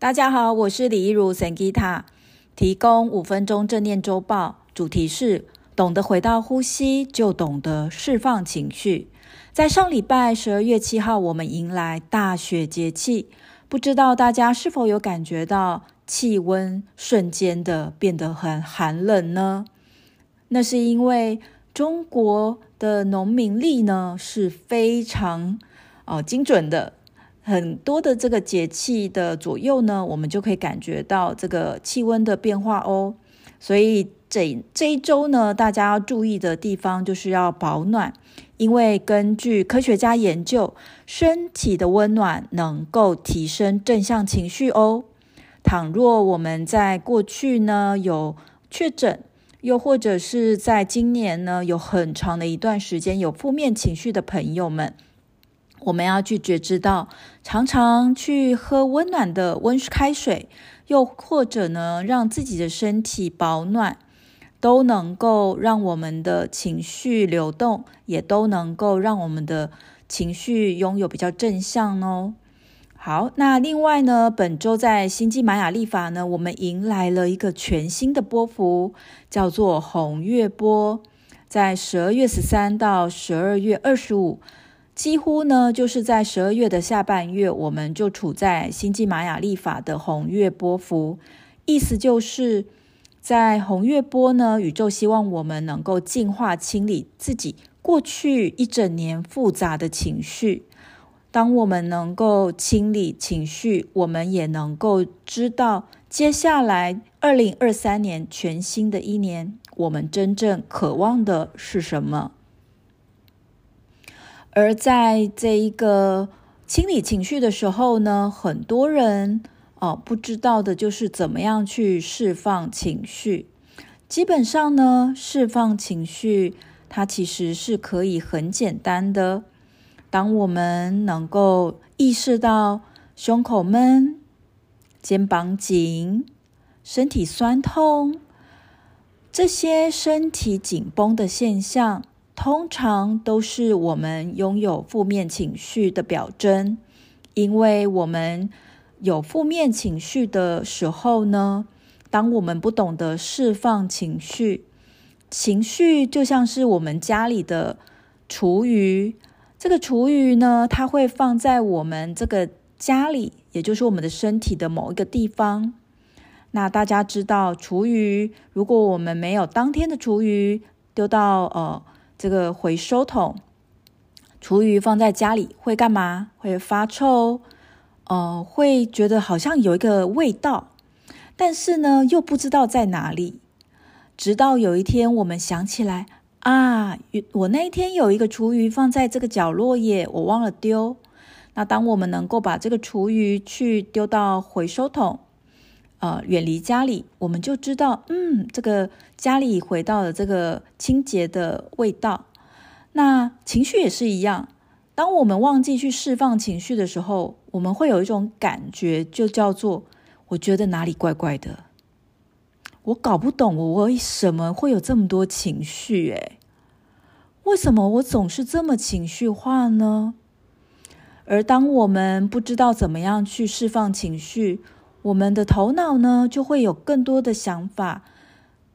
大家好，我是李一如 Sangita，提供五分钟正念周报，主题是懂得回到呼吸，就懂得释放情绪。在上礼拜十二月七号，我们迎来大雪节气，不知道大家是否有感觉到气温瞬间的变得很寒冷呢？那是因为中国的农民历呢是非常哦精准的。很多的这个节气的左右呢，我们就可以感觉到这个气温的变化哦。所以这这一周呢，大家要注意的地方就是要保暖，因为根据科学家研究，身体的温暖能够提升正向情绪哦。倘若我们在过去呢有确诊，又或者是在今年呢有很长的一段时间有负面情绪的朋友们。我们要去觉知到，常常去喝温暖的温开水，又或者呢，让自己的身体保暖，都能够让我们的情绪流动，也都能够让我们的情绪拥有比较正向哦。好，那另外呢，本周在星际玛雅历法呢，我们迎来了一个全新的波幅，叫做红月波，在十二月十三到十二月二十五。几乎呢，就是在十二月的下半月，我们就处在星际玛雅历法的红月波符，意思就是在红月波呢，宇宙希望我们能够净化、清理自己过去一整年复杂的情绪。当我们能够清理情绪，我们也能够知道接下来二零二三年全新的一年，我们真正渴望的是什么。而在这一个清理情绪的时候呢，很多人哦不知道的就是怎么样去释放情绪。基本上呢，释放情绪它其实是可以很简单的。当我们能够意识到胸口闷、肩膀紧、身体酸痛这些身体紧绷的现象。通常都是我们拥有负面情绪的表征，因为我们有负面情绪的时候呢，当我们不懂得释放情绪，情绪就像是我们家里的厨余，这个厨余呢，它会放在我们这个家里，也就是我们的身体的某一个地方。那大家知道，厨余如果我们没有当天的厨余丢到呃。这个回收桶，厨余放在家里会干嘛？会发臭，呃，会觉得好像有一个味道，但是呢，又不知道在哪里。直到有一天，我们想起来啊，我那一天有一个厨余放在这个角落耶，我忘了丢。那当我们能够把这个厨余去丢到回收桶，呃，远离家里，我们就知道，嗯，这个家里回到了这个清洁的味道。那情绪也是一样，当我们忘记去释放情绪的时候，我们会有一种感觉，就叫做我觉得哪里怪怪的，我搞不懂我为什么会有这么多情绪，诶，为什么我总是这么情绪化呢？而当我们不知道怎么样去释放情绪，我们的头脑呢，就会有更多的想法，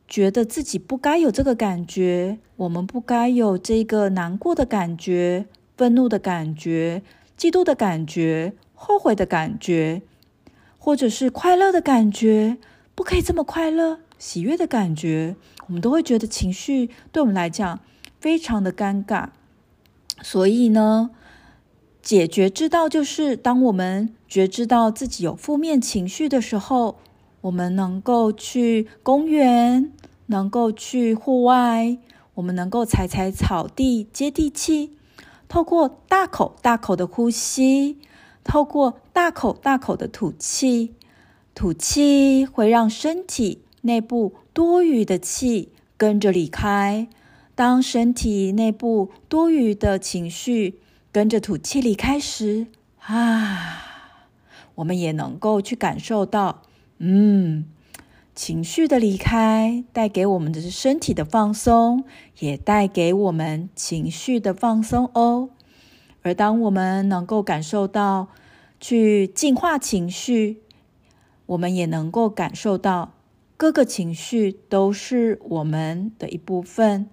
觉得自己不该有这个感觉，我们不该有这个难过的感觉、愤怒的感觉、嫉妒的感觉、后悔的感觉，或者是快乐的感觉，不可以这么快乐、喜悦的感觉，我们都会觉得情绪对我们来讲非常的尴尬。所以呢，解决之道就是，当我们觉知到自己有负面情绪的时候，我们能够去公园，能够去户外，我们能够踩踩草地，接地气。透过大口大口的呼吸，透过大口大口的吐气，吐气会让身体内部多余的气跟着离开。当身体内部多余的情绪，跟着吐气离开时，啊，我们也能够去感受到，嗯，情绪的离开带给我们的是身体的放松，也带给我们情绪的放松哦。而当我们能够感受到去净化情绪，我们也能够感受到各个情绪都是我们的一部分。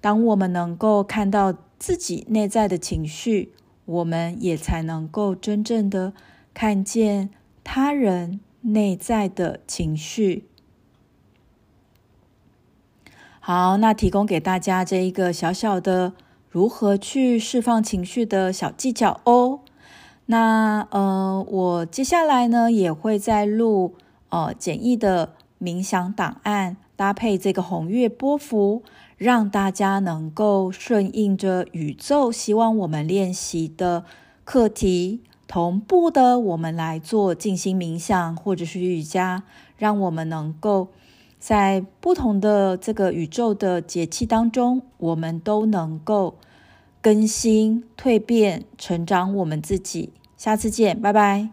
当我们能够看到自己内在的情绪，我们也才能够真正的看见他人内在的情绪。好，那提供给大家这一个小小的如何去释放情绪的小技巧哦。那呃，我接下来呢也会再录呃简易的冥想档案，搭配这个红月波符，让大家能够顺应着宇宙希望我们练习的课题，同步的我们来做静心冥想或者是瑜伽，让我们能够。在不同的这个宇宙的节气当中，我们都能够更新、蜕变、成长我们自己。下次见，拜拜。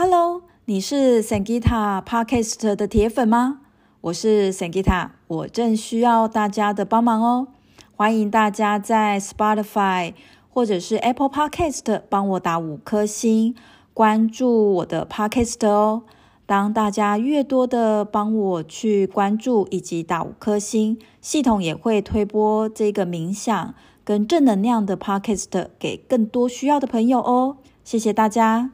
Hello，你是 Sangeeta Podcast 的铁粉吗？我是 Sangita，我正需要大家的帮忙哦。欢迎大家在 Spotify。或者是 Apple Podcast 帮我打五颗星，关注我的 Podcast 哦。当大家越多的帮我去关注以及打五颗星，系统也会推播这个冥想跟正能量的 Podcast 给更多需要的朋友哦。谢谢大家。